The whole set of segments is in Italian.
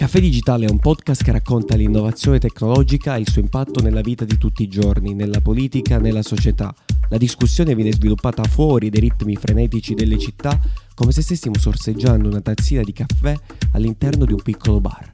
Caffè Digitale è un podcast che racconta l'innovazione tecnologica e il suo impatto nella vita di tutti i giorni, nella politica, nella società. La discussione viene sviluppata fuori dai ritmi frenetici delle città, come se stessimo sorseggiando una tazzina di caffè all'interno di un piccolo bar.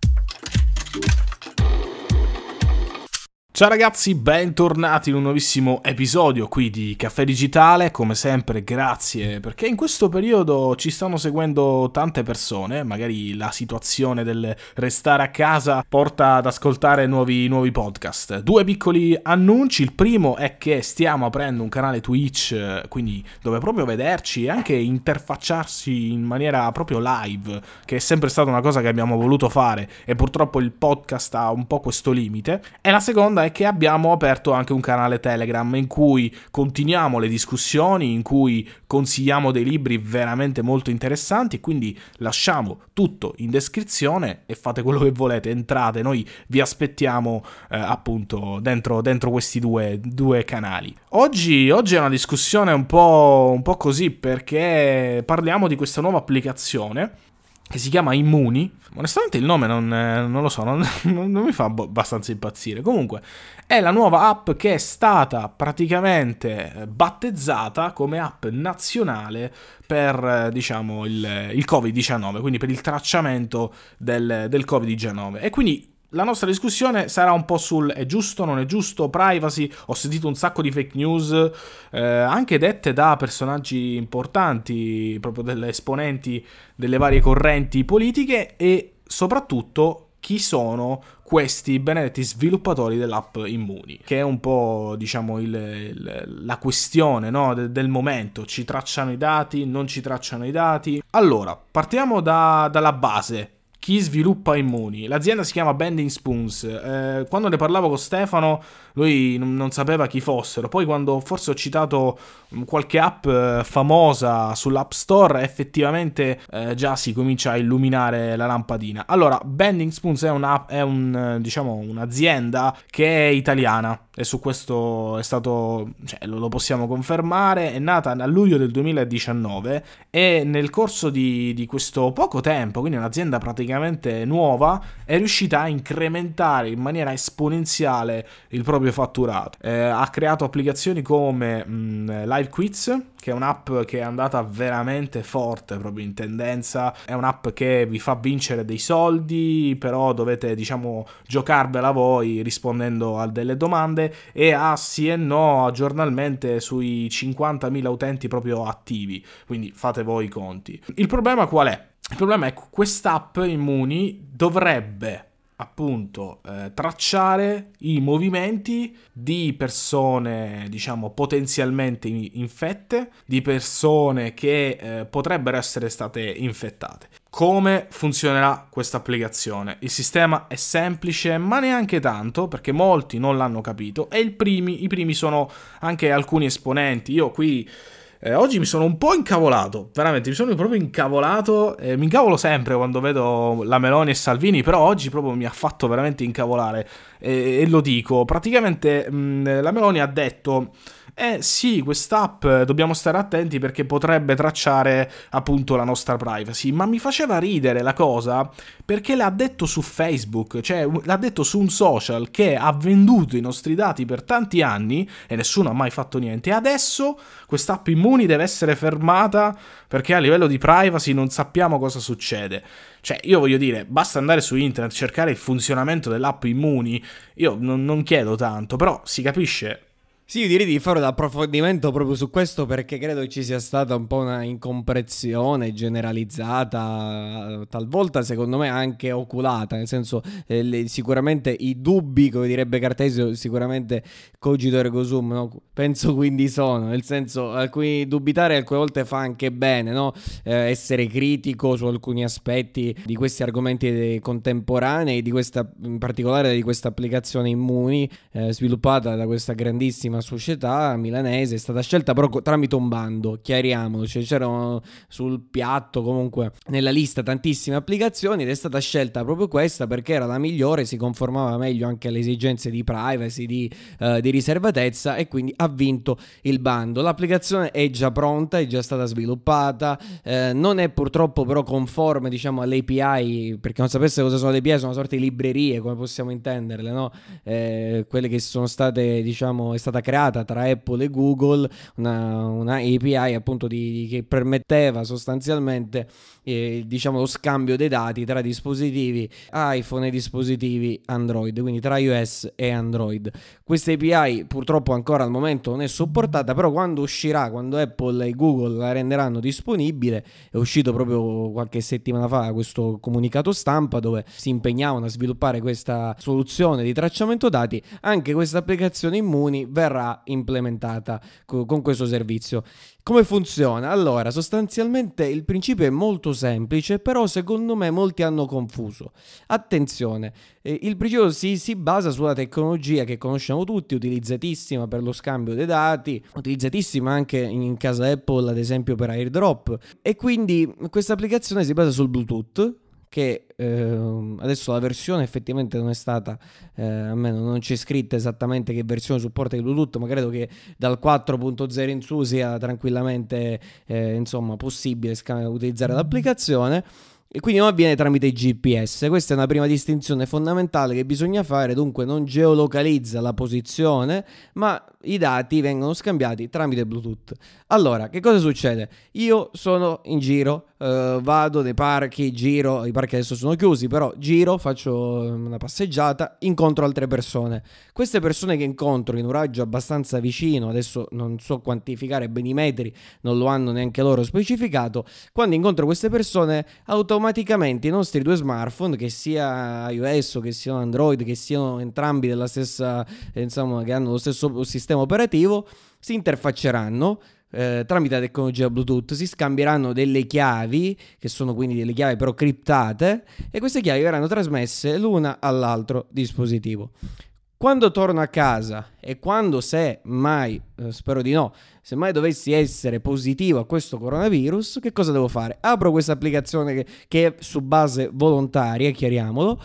Ciao ragazzi, bentornati in un nuovissimo episodio qui di Caffè Digitale, come sempre grazie perché in questo periodo ci stanno seguendo tante persone, magari la situazione del restare a casa porta ad ascoltare nuovi, nuovi podcast. Due piccoli annunci, il primo è che stiamo aprendo un canale Twitch, quindi dove proprio vederci e anche interfacciarsi in maniera proprio live, che è sempre stata una cosa che abbiamo voluto fare e purtroppo il podcast ha un po' questo limite. E la seconda che abbiamo aperto anche un canale Telegram in cui continuiamo le discussioni, in cui consigliamo dei libri veramente molto interessanti, quindi lasciamo tutto in descrizione e fate quello che volete, entrate, noi vi aspettiamo eh, appunto dentro, dentro questi due, due canali. Oggi, oggi, è una discussione un po', un po' così perché parliamo di questa nuova applicazione che si chiama Immuni. Onestamente il nome non, non lo so, non, non, mi fa abbastanza impazzire. Comunque è la nuova app che è stata praticamente eh, battezzata come app nazionale per eh, diciamo il, il Covid-19, quindi per il tracciamento del, del Covid-19. E quindi la nostra discussione sarà un po' sul è giusto, non è giusto, privacy. Ho sentito un sacco di fake news, eh, anche dette da personaggi importanti, proprio delle esponenti delle varie correnti politiche e soprattutto chi sono questi benedetti sviluppatori dell'app Immuni, che è un po' diciamo il, il, la questione no, de, del momento, ci tracciano i dati, non ci tracciano i dati. Allora, partiamo da, dalla base, chi sviluppa Immuni. L'azienda si chiama Bending Spoons. Eh, quando ne parlavo con Stefano, lui non, non, sapeva chi fossero. Poi, quando forse ho citato mm, qualche app eh, famosa sull'App Store, effettivamente eh, già si comincia a illuminare la lampadina. Allora, Bending Spoons è, è un, diciamo, un'azienda che è italiana e su questo è stato, cioè, lo, lo, possiamo confermare, è nata a luglio del 2019 e nel corso di, di, questo poco tempo, quindi un'azienda praticamente nuova, è riuscita a incrementare in maniera esponenziale il proprio fatturato. Eh, ha creato applicazioni come mh, mm, Live Quiz, che è un'app che è andata veramente forte proprio in tendenza, è un'app che vi fa vincere dei soldi, però dovete diciamo giocarvela voi rispondendo a delle domande e ha sì e no giornalmente sui 50.000 utenti proprio attivi, quindi fate voi i conti. Il problema qual è? Il problema è che quest'app Immuni dovrebbe appunto eh, tracciare i movimenti di persone diciamo potenzialmente infette di persone che eh, potrebbero essere state infettate. Come funzionerà questa applicazione? Il sistema è semplice ma neanche tanto perché molti non l'hanno capito e primi, i primi sono anche alcuni esponenti. Io qui eh, oggi mi sono un po' incavolato, veramente mi sono proprio incavolato. Eh, mi incavolo sempre quando vedo la Meloni e Salvini, però oggi proprio mi ha fatto veramente incavolare. Eh, e lo dico, praticamente mh, la Meloni ha detto eh sì, quest'app eh, dobbiamo stare attenti perché potrebbe tracciare appunto la nostra privacy, ma mi faceva ridere la cosa perché l'ha detto su Facebook, cioè l'ha detto su un social che ha venduto i nostri dati per tanti anni e nessuno ha mai fatto niente adesso quest'app Immuni deve essere fermata perché a livello di privacy non sappiamo cosa succede. Cioè, io voglio dire, basta andare su internet, cercare il funzionamento dell'app Immuni. Io non, non chiedo tanto, però si capisce sì, io direi di fare un approfondimento proprio su questo perché credo ci sia stata un po' una incomprensione generalizzata, talvolta secondo me anche oculata, nel senso eh, le, sicuramente i dubbi, come direbbe Cartesio, sicuramente cogito ergo sum, no? penso quindi sono, nel senso alcuni dubitare alcune volte fa anche bene, no? eh, essere critico su alcuni aspetti di questi argomenti contemporanei, di questa, in particolare di questa applicazione Immuni eh, sviluppata da questa grandissima una società milanese, è stata scelta però tramite un bando, chiariamolo, cioè c'erano sul piatto comunque nella lista tantissime applicazioni ed è stata scelta proprio questa perché era la migliore, si conformava meglio anche alle esigenze di privacy, di, uh, di riservatezza e quindi ha vinto il bando. L'applicazione è già pronta, è già stata sviluppata, eh, non è purtroppo però conforme diciamo alle API, perché non sapesse cosa sono le API, sono una sorta di librerie come possiamo intenderle, no? eh, quelle che sono state diciamo è stata creata tra Apple e Google, una, una API appunto di, che permetteva sostanzialmente eh, diciamo lo scambio dei dati tra dispositivi iPhone e dispositivi Android, quindi tra iOS e Android. Questa API purtroppo ancora al momento non è supportata, però quando uscirà, quando Apple e Google la renderanno disponibile, è uscito proprio qualche settimana fa questo comunicato stampa dove si impegnavano a sviluppare questa soluzione di tracciamento dati, anche questa applicazione Immuni verrà implementata con questo servizio. Come funziona? Allora, sostanzialmente il principio è molto semplice, però secondo me molti hanno confuso. Attenzione, eh, il principio si, si, basa sulla tecnologia che conosciamo tutti, utilizzatissima per lo scambio dei dati, utilizzatissima anche in casa Apple, ad esempio per AirDrop, e quindi questa applicazione si basa sul Bluetooth che eh, adesso la versione effettivamente non è stata, eh, almeno non c'è scritta esattamente che versione supporta il Bluetooth, ma credo che dal 4.0 in su sia tranquillamente eh, insomma, possibile utilizzare l'applicazione. E quindi non avviene tramite GPS. Questa è una prima distinzione fondamentale che bisogna fare, dunque non geolocalizza la posizione, ma i dati vengono scambiati tramite Bluetooth. Allora, che cosa succede? Io sono in giro, eh, vado nei parchi, giro, i parchi adesso sono chiusi, però giro, faccio una passeggiata, incontro altre persone. Queste persone che incontro in un raggio abbastanza vicino, adesso non so quantificare bene i metri, non lo hanno neanche loro specificato, quando incontro queste persone automaticamente i nostri due smartphone, che sia iOS o che siano Android, che siano entrambi della stessa, insomma, che hanno lo stesso sistema sistema operativo si interfacceranno eh, tramite la tecnologia Bluetooth, si scambieranno delle chiavi, che sono quindi delle chiavi però criptate, e queste chiavi verranno trasmesse l'una all'altro dispositivo. Quando torno a casa e quando se mai, eh, spero di no, se mai dovessi essere positivo a questo coronavirus, che cosa devo fare? Apro questa applicazione che, che è su base volontaria, chiariamolo,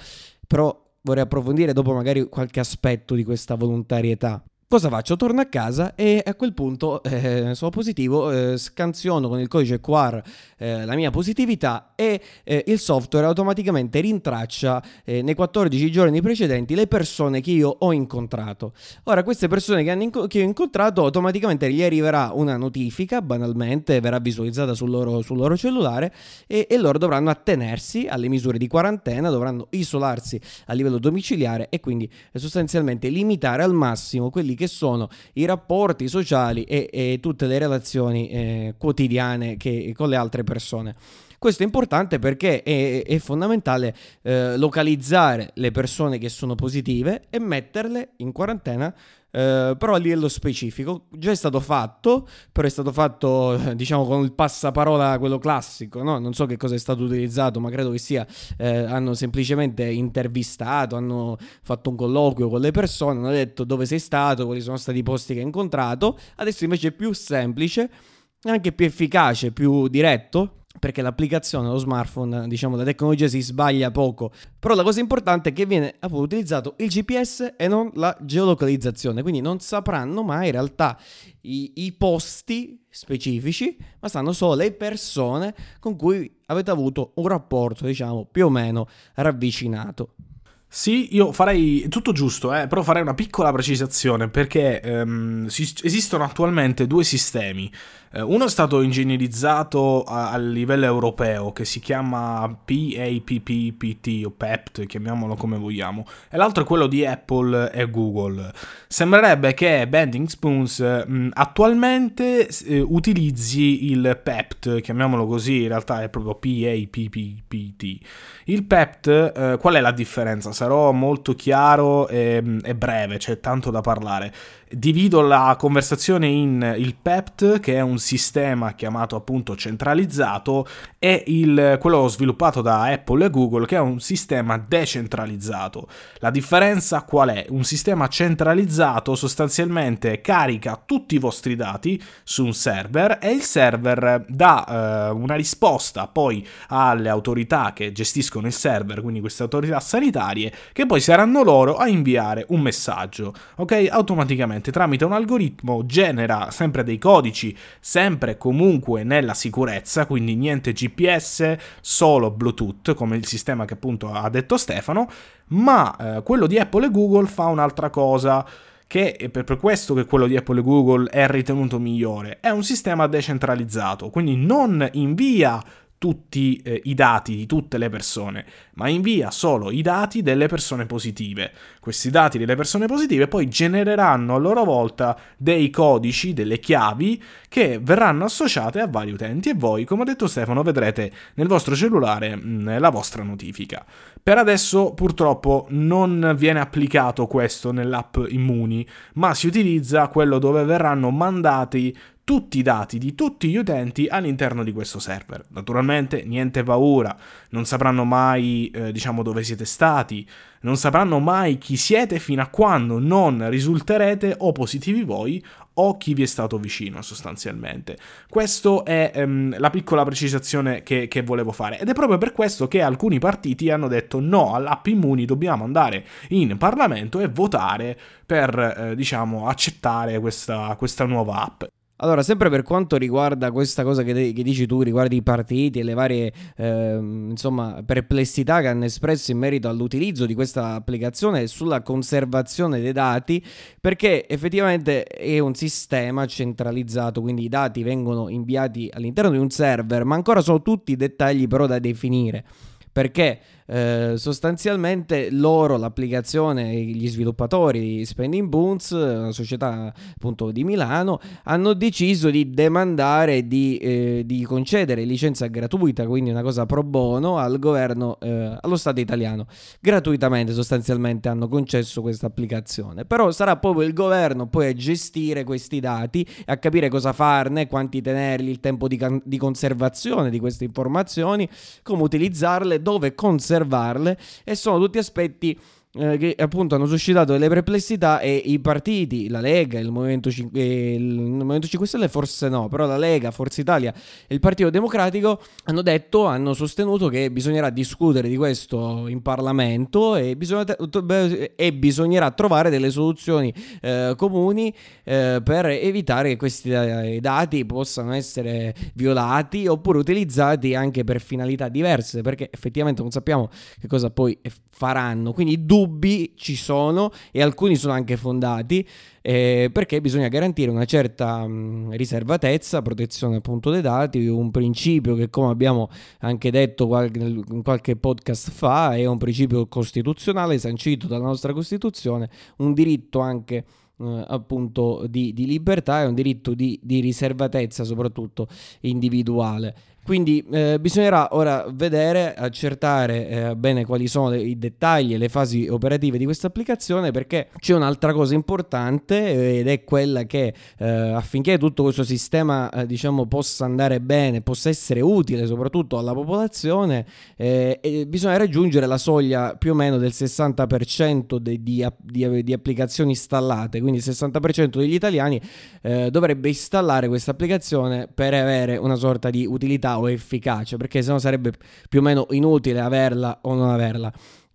però vorrei approfondire dopo magari qualche aspetto di questa volontarietà. Cosa faccio? Torno a casa e a quel punto eh, sono positivo, eh, scansiono con il codice QR eh, la mia positività e eh, il software automaticamente rintraccia eh, nei 14 giorni precedenti le persone che io ho incontrato. Ora, queste persone che, inco- che ho incontrato automaticamente gli arriverà una notifica, banalmente, verrà visualizzata sul loro, sul loro cellulare e, e loro dovranno attenersi alle misure di quarantena, dovranno isolarsi a livello domiciliare e quindi eh, sostanzialmente limitare al massimo quelli che che sono i rapporti sociali e, e tutte le relazioni eh, quotidiane che, con le altre persone. Questo è importante perché è, è fondamentale eh, localizzare le persone che sono positive e metterle in quarantena Uh, però a livello specifico già è stato fatto, però è stato fatto diciamo con il passaparola quello classico, no? non so che cosa è stato utilizzato, ma credo che sia, eh, hanno semplicemente intervistato, hanno fatto un colloquio con le persone, hanno detto dove sei stato, quali sono stati i posti che hai incontrato, adesso invece è più semplice, anche più efficace, più diretto perché l'applicazione, lo smartphone, diciamo la tecnologia si sbaglia poco, però la cosa importante è che viene appunto utilizzato il GPS e non la geolocalizzazione, quindi non sapranno mai in realtà i, i posti specifici, ma sanno solo le persone con cui avete avuto un rapporto, diciamo, più o meno ravvicinato. Sì, io farei tutto giusto, eh, però farei una piccola precisazione perché ehm, si, esistono attualmente due sistemi. Eh, uno è stato ingegnerizzato a, livello europeo che si chiama PAPPPT o PEPT, chiamiamolo come vogliamo, e l'altro è quello di Apple e Google. Sembrerebbe che Bending Spoons mh, attualmente eh, utilizzi il PEPT, chiamiamolo così, in realtà è proprio PAPPT. Il PEPT, eh, qual è la differenza? sarò molto chiaro e, e breve, c'è tanto da parlare. Divido la conversazione in il PEPT, che è un sistema chiamato appunto centralizzato, e il, quello sviluppato da Apple e Google, che è un sistema decentralizzato. La differenza qual è? Un sistema centralizzato sostanzialmente carica tutti i vostri dati su un server e il server dà eh, una risposta poi alle autorità che gestiscono il server, quindi queste autorità sanitarie, che poi saranno loro a inviare un messaggio, ok? Automaticamente tramite un algoritmo genera sempre dei codici, sempre comunque nella sicurezza, quindi niente GPS, solo Bluetooth, come il sistema che appunto ha detto Stefano, ma eh, quello di Apple e Google fa un'altra cosa che è per questo che quello di Apple e Google è ritenuto migliore. È un sistema decentralizzato, quindi non invia tutti eh, i dati di tutte le persone, ma invia solo i dati delle persone positive. Questi dati delle persone positive poi genereranno a loro volta dei codici, delle chiavi che verranno associate a vari utenti e voi, come ha detto Stefano, vedrete nel vostro cellulare mh, mm, la vostra notifica. Per adesso purtroppo non viene applicato questo nell'app Immuni, ma si utilizza quello dove verranno mandati tutti i dati di tutti gli utenti all'interno di questo server. Naturalmente niente paura, non sapranno mai eh, diciamo dove siete stati, non sapranno mai chi siete fino a quando non risulterete o positivi voi o chi vi è stato vicino sostanzialmente. Questa è ehm, la piccola precisazione che, che, volevo fare ed è proprio per questo che alcuni partiti hanno detto no all'app Immuni, dobbiamo andare in Parlamento e votare per eh, diciamo accettare questa, questa nuova app. Allora, sempre per quanto riguarda questa cosa che, che dici tu, riguardo i partiti e le varie eh, insomma, perplessità che hanno espresso in merito all'utilizzo di questa applicazione e sulla conservazione dei dati, perché effettivamente è un sistema centralizzato, quindi i dati vengono inviati all'interno di un server, ma ancora sono tutti dettagli però da definire. Perché eh, sostanzialmente loro, l'applicazione, gli sviluppatori di Spending Boons, una società appunto di Milano, hanno deciso di demandare di, eh, di concedere licenza gratuita, quindi una cosa pro bono al governo, eh, allo Stato italiano. Gratuitamente sostanzialmente hanno concesso questa applicazione. Però sarà proprio il governo poi a gestire questi dati, a capire cosa farne, quanti tenerli, il tempo di, can- di conservazione di queste informazioni, come utilizzarle, dove conservarle osservarle e sono tutti aspetti eh, che appunto hanno suscitato delle perplessità e i partiti, la Lega, il Movimento, 5, il Movimento 5 Stelle forse no, però la Lega, Forza Italia e il Partito Democratico hanno detto, hanno sostenuto che bisognerà discutere di questo in Parlamento e, bisogna, e bisognerà trovare delle soluzioni eh, comuni eh, per evitare che questi eh, dati possano essere violati oppure utilizzati anche per finalità diverse, perché effettivamente non sappiamo che cosa poi faranno. Quindi dubbi ci sono e alcuni sono anche fondati eh, perché bisogna garantire una certa mh, riservatezza, protezione appunto dei dati, un principio che come abbiamo anche detto qualche, in qualche podcast fa è un principio costituzionale sancito dalla nostra Costituzione, un diritto anche eh, appunto di, di, libertà e un diritto di, di riservatezza soprattutto individuale. Quindi eh, bisognerà ora vedere, accertare eh, bene quali sono le, i dettagli e le fasi operative di questa applicazione perché c'è un'altra cosa importante eh, ed è quella che eh, affinché tutto questo sistema eh, diciamo possa andare bene, possa essere utile soprattutto alla popolazione, eh, bisogna raggiungere la soglia più o meno del 60% de, di, di, di, applicazioni installate, quindi il 60% degli italiani dovrebbe installare questa applicazione per avere una sorta di utilità o efficace, perché sennò sarebbe più o meno inutile averla o non averla.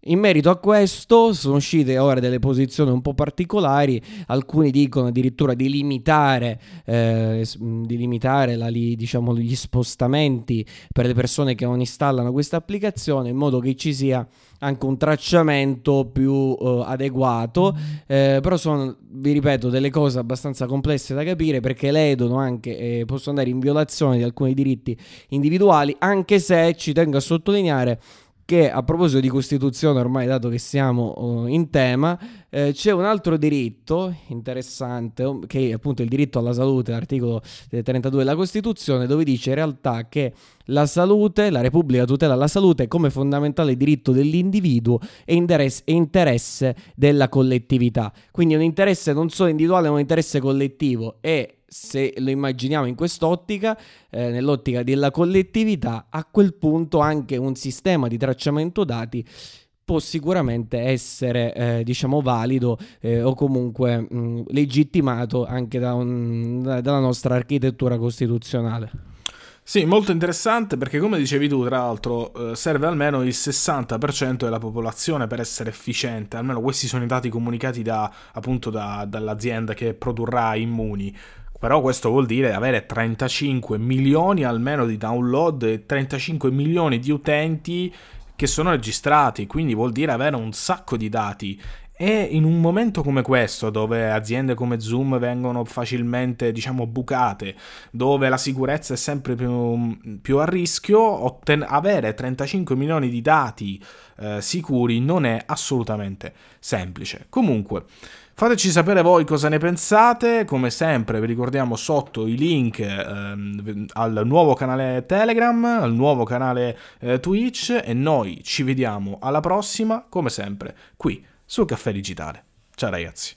In merito a questo sono uscite ora delle posizioni un po' particolari, alcuni dicono addirittura di limitare, eh, di limitare la, diciamo, gli spostamenti per le persone che non installano questa applicazione in modo che ci sia anche un tracciamento più eh, adeguato, eh, però sono, vi ripeto, delle cose abbastanza complesse da capire perché ledono anche, eh, possono andare in violazione di alcuni diritti individuali, anche se ci tengo a sottolineare che a proposito di Costituzione, ormai dato che siamo uh, in tema, eh, c'è un altro diritto interessante, che è appunto il diritto alla salute, l'articolo 32 della Costituzione, dove dice in realtà che la salute, la Repubblica tutela la salute come fondamentale diritto dell'individuo e interesse, e interesse della collettività. Quindi un interesse non solo individuale, ma un interesse collettivo e se lo immaginiamo in quest'ottica, eh, nell'ottica della collettività, a quel punto anche un sistema di tracciamento dati può sicuramente essere eh, diciamo valido eh, o comunque mh, legittimato anche da un, da, dalla nostra architettura costituzionale. Sì, molto interessante perché come dicevi tu, tra l'altro, eh, serve almeno il 60% della popolazione per essere efficiente, almeno questi sono i dati comunicati da, appunto da, dall'azienda che produrrà immuni. Però questo vuol dire avere 35 milioni almeno di download e 35 milioni di utenti che sono registrati, quindi vuol dire avere un sacco di dati. E in un momento come questo, dove aziende come Zoom vengono facilmente, diciamo, bucate, dove la sicurezza è sempre più, più a rischio, otten- avere 35 milioni di dati eh, sicuri non è assolutamente semplice. Comunque, Fateci sapere voi cosa ne pensate, come sempre vi ricordiamo sotto i link ehm, al nuovo canale Telegram, al nuovo canale eh, Twitch e noi ci vediamo alla prossima, come sempre, qui sul Caffè Digitale. Ciao ragazzi.